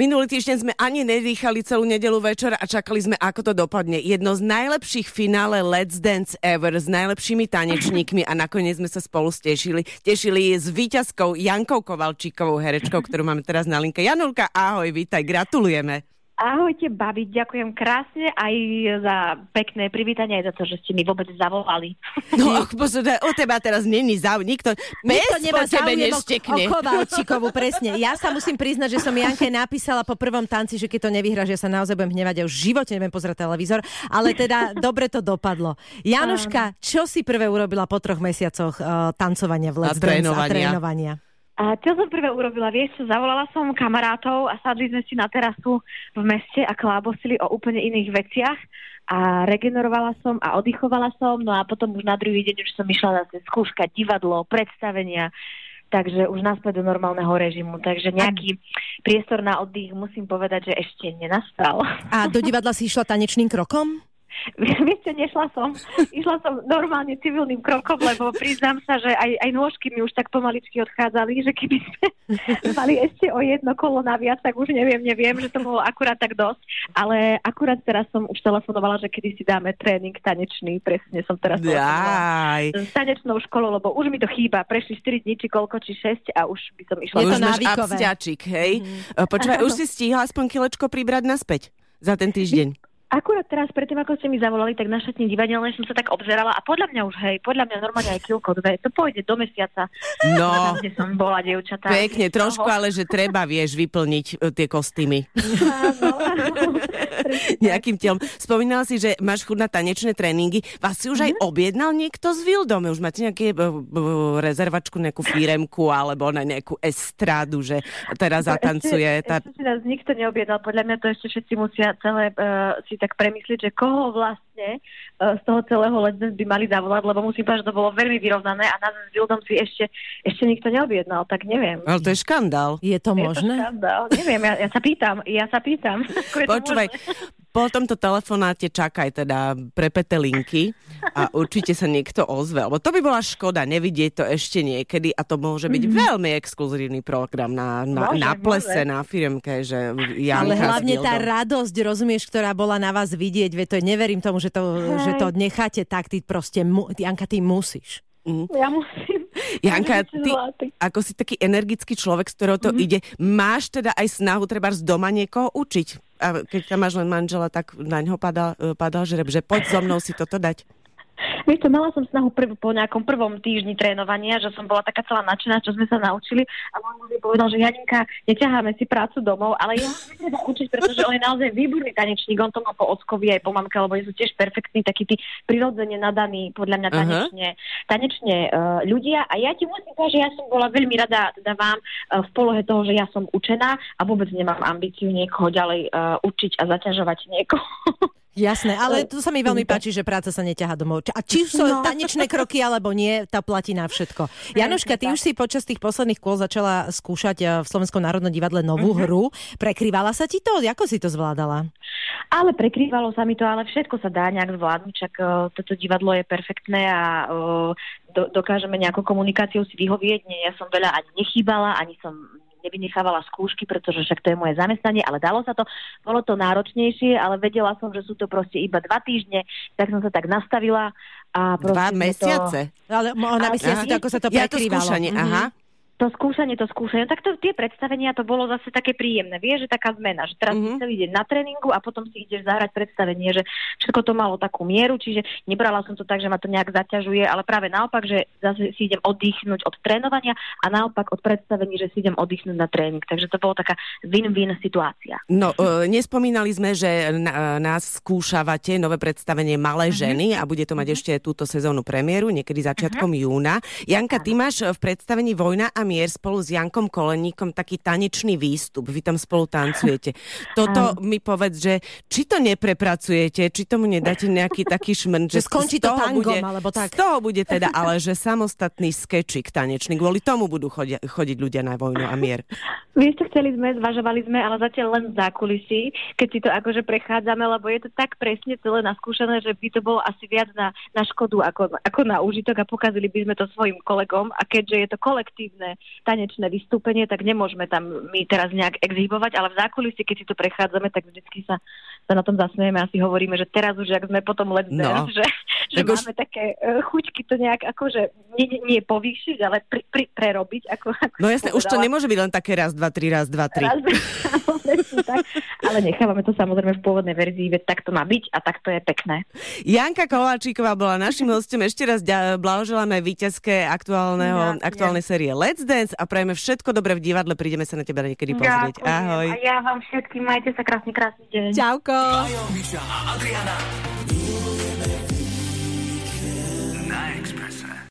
Minulý týždeň sme ani nedýchali celú nedelu večer a čakali sme, ako to dopadne. Jedno z najlepších finále Let's Dance ever s najlepšími tanečníkmi a nakoniec sme sa spolu stešili. Tešili s víťazkou Jankou Kovalčíkovou, herečkou, ktorú máme teraz na linke. Janulka, ahoj, vítaj, gratulujeme. Ahojte, babi, ďakujem krásne aj za pekné privítanie, aj za to, že ste mi vôbec zavolali. No, pozor, o teba teraz není záujem, nikto, nikto nemá po tebe neštekne. O, o Kovalčíkovu, presne. Ja sa musím priznať, že som Janke napísala po prvom tanci, že keď to nevyhráš, ja sa naozaj budem hnevať, ja už v živote nebudem pozerať televízor, ale teda dobre to dopadlo. Januška, čo si prvé urobila po troch mesiacoch uh, tancovania v Let's A Dance a trénovania. A čo som prvé urobila? Vieš čo, zavolala som kamarátov a sadli sme si na terasu v meste a klábosili o úplne iných veciach a regenerovala som a oddychovala som, no a potom už na druhý deň už som išla zase skúškať divadlo, predstavenia, takže už naspäť do normálneho režimu. Takže nejaký priestor na oddych musím povedať, že ešte nenastal. A do divadla si išla tanečným krokom? Viete, nešla som. Išla som normálne civilným krokom, lebo priznám sa, že aj, aj nôžky mi už tak pomaličky odchádzali, že keby sme mali ešte o jedno kolo naviac, tak už neviem, neviem, že to bolo akurát tak dosť. Ale akurát teraz som už telefonovala, že kedy si dáme tréning tanečný, presne som teraz s tanečnou školou, lebo už mi to chýba. Prešli 4 dní, či koľko, či 6 a už by som išla. Je to Už máš návykové. absťačik, hej? Mm-hmm. Počúvaj, už si stihla aspoň kilečko pribrať naspäť za ten týždeň. Akurát teraz, predtým ako ste mi zavolali, tak na šatni divadelnej som sa tak obzerala a podľa mňa už, hej, podľa mňa normálne aj kilko dve, to pôjde do mesiaca, No, tam, kde som bola, dievčatá. pekne, trošku, ale že treba, vieš, vyplniť e, tie kostýmy. Áno, áno. Nejakým telom. Spomínala si, že máš chuť na tanečné tréningy. Vás si už aj objednal niekto z Vildome? Už máte nejaké b- b- rezervačku, nejakú firemku alebo na nejakú estrádu, že teraz zatancuje Ešte, tá... ešte si nás nikto neobjednal. Podľa mňa to ešte všetci musia celé uh, si tak premyslieť, že koho vlastne uh, z toho celého Let's by mali zavolať, lebo musím povedať, že to bolo veľmi vyrovnané a nás s Vildom si ešte, ešte nikto neobjednal, tak neviem. Ale to je škandál. Je to Je to možné? škandál. Neviem, ja, ja sa pýtam, ja sa pýtam. Je to Počúvaj? Po tomto telefonáte čakaj teda pre petelinky a určite sa niekto ozve, lebo to by bola škoda nevidieť to ešte niekedy a to môže byť veľmi exkluzívny program na, na, Môže, na plese, môže. na firmke, že Janka Ale hlavne tá radosť, rozumieš, ktorá bola na vás vidieť, veď to neverím tomu, že to, že to necháte tak, ty proste, mu, Janka, ty musíš. Ja musím. Janka, ty, ako si taký energický človek, z ktorého to ide, máš teda aj snahu treba z doma niekoho učiť? A keď tam máš len manžela, tak na ňo padal, padal žreb, že poď so mnou si toto dať. Vieš čo, mala som snahu prv, po nejakom prvom týždni trénovania, že som bola taká celá nadšená, čo sme sa naučili a môj muž povedal, že Janinka, neťaháme si prácu domov, ale ja treba učiť, pretože on je naozaj výborný tanečník, on to má po ockovi aj po mamke, lebo sú tiež perfektní, takí tí prirodzene nadaní, podľa mňa tanečne, tanečne uh, ľudia a ja ti musím povedať, že ja som bola veľmi rada teda vám uh, v polohe toho, že ja som učená a vôbec nemám ambíciu niekoho ďalej uh, učiť a zaťažovať niekoho. Jasné, ale to sa mi veľmi páči, že práca sa neťaha domov. A či sú No. tanečné kroky alebo nie, to platí na všetko. Janoška, ty už si počas tých posledných kôl začala skúšať eh, v Slovenskom národnom divadle novú hru. Prekrývala sa ti to? Ako si to zvládala? Ale prekrývalo sa mi to, ale všetko sa dá nejak zvládnuť, čak uh, toto divadlo je perfektné a uh, do, dokážeme nejakou komunikáciou si vyhovieť. Nie, ja som veľa ani nechýbala, ani som nevynechávala skúšky, pretože však to je moje zamestnanie, ale dalo sa to, bolo to náročnejšie, ale vedela som, že sú to proste iba dva týždne, tak som sa tak nastavila a Dva sme to- mesiace? Ale ona myslí Aha. si to, ako sa to Ja to prekrývalo. skúšanie, Mhm. aha. To skúšanie, to skúšanie, tak to, tie predstavenia to bolo zase také príjemné. Vieš, že taká zmena, že teraz Mhm. mm-hmm. si celý deň na tréningu a potom si ideš zahrať predstavenie, že všetko to malo takú mieru, čiže nebrala som to tak, že ma to nejak zaťažuje, ale práve naopak, že zase si idem oddychnúť od trénovania a naopak od predstavení, že si idem oddychnúť na tréning. Takže to bolo taká win-win situácia. No, e, nespomínali sme, že na, nás skúšavate nové predstavenie Malé ženy a bude to mať ešte túto sezónu premiéru, niekedy začiatkom júna. Janka, ty máš v predstavení Vojna a mier spolu s Jankom Koleníkom taký tanečný výstup. Vy tam spolu tancujete. Toto mi povedz, že či to neprepracujete, či tomu nedáte nejaký taký šmrn, Že skončí z to tangom, bude, alebo tak. Z toho bude teda, ale že samostatný skečik tanečný. Kvôli tomu budú chodia, chodiť ľudia na Vojnu a mier. Vieš, čo chceli sme, zvažovali sme, ale zatiaľ len v zákulisí, keď si to akože prechádzame, lebo je to tak presne celé naskúšané, že by to bolo asi viac na, na škodu ako, ako na úžitok a pokazili by sme to svojim kolegom a keďže je to kolektívne tanečné vystúpenie, tak nemôžeme tam my teraz nejak exhibovať, ale v zákulisí, keď si to prechádzame, tak vždycky sa, sa na tom zasmejeme a si hovoríme, že teraz už, ak sme potom let no. že, že tak máme už... také uh, chuťky to nejak akože nie, nie, nie povýšiť, ale pri, pri, prerobiť. Ako, ako no jasne, už to nemôže byť len také raz, dva, tri, raz, dva, tri. Raz, tak, ale nechávame to samozrejme v pôvodnej verzii, veď tak to má byť a tak to je pekné. Janka Kováčíková bola našim hostom. Ešte raz blahoželáme víťazke aktuálneho, ja, aktuálnej série Let's Dance a prajeme všetko dobre v divadle. Prídeme sa na teba niekedy pozrieť. Ďakujem. Ahoj. A ja vám všetkým majte sa krásny, krásny deň. Čauko. Adriana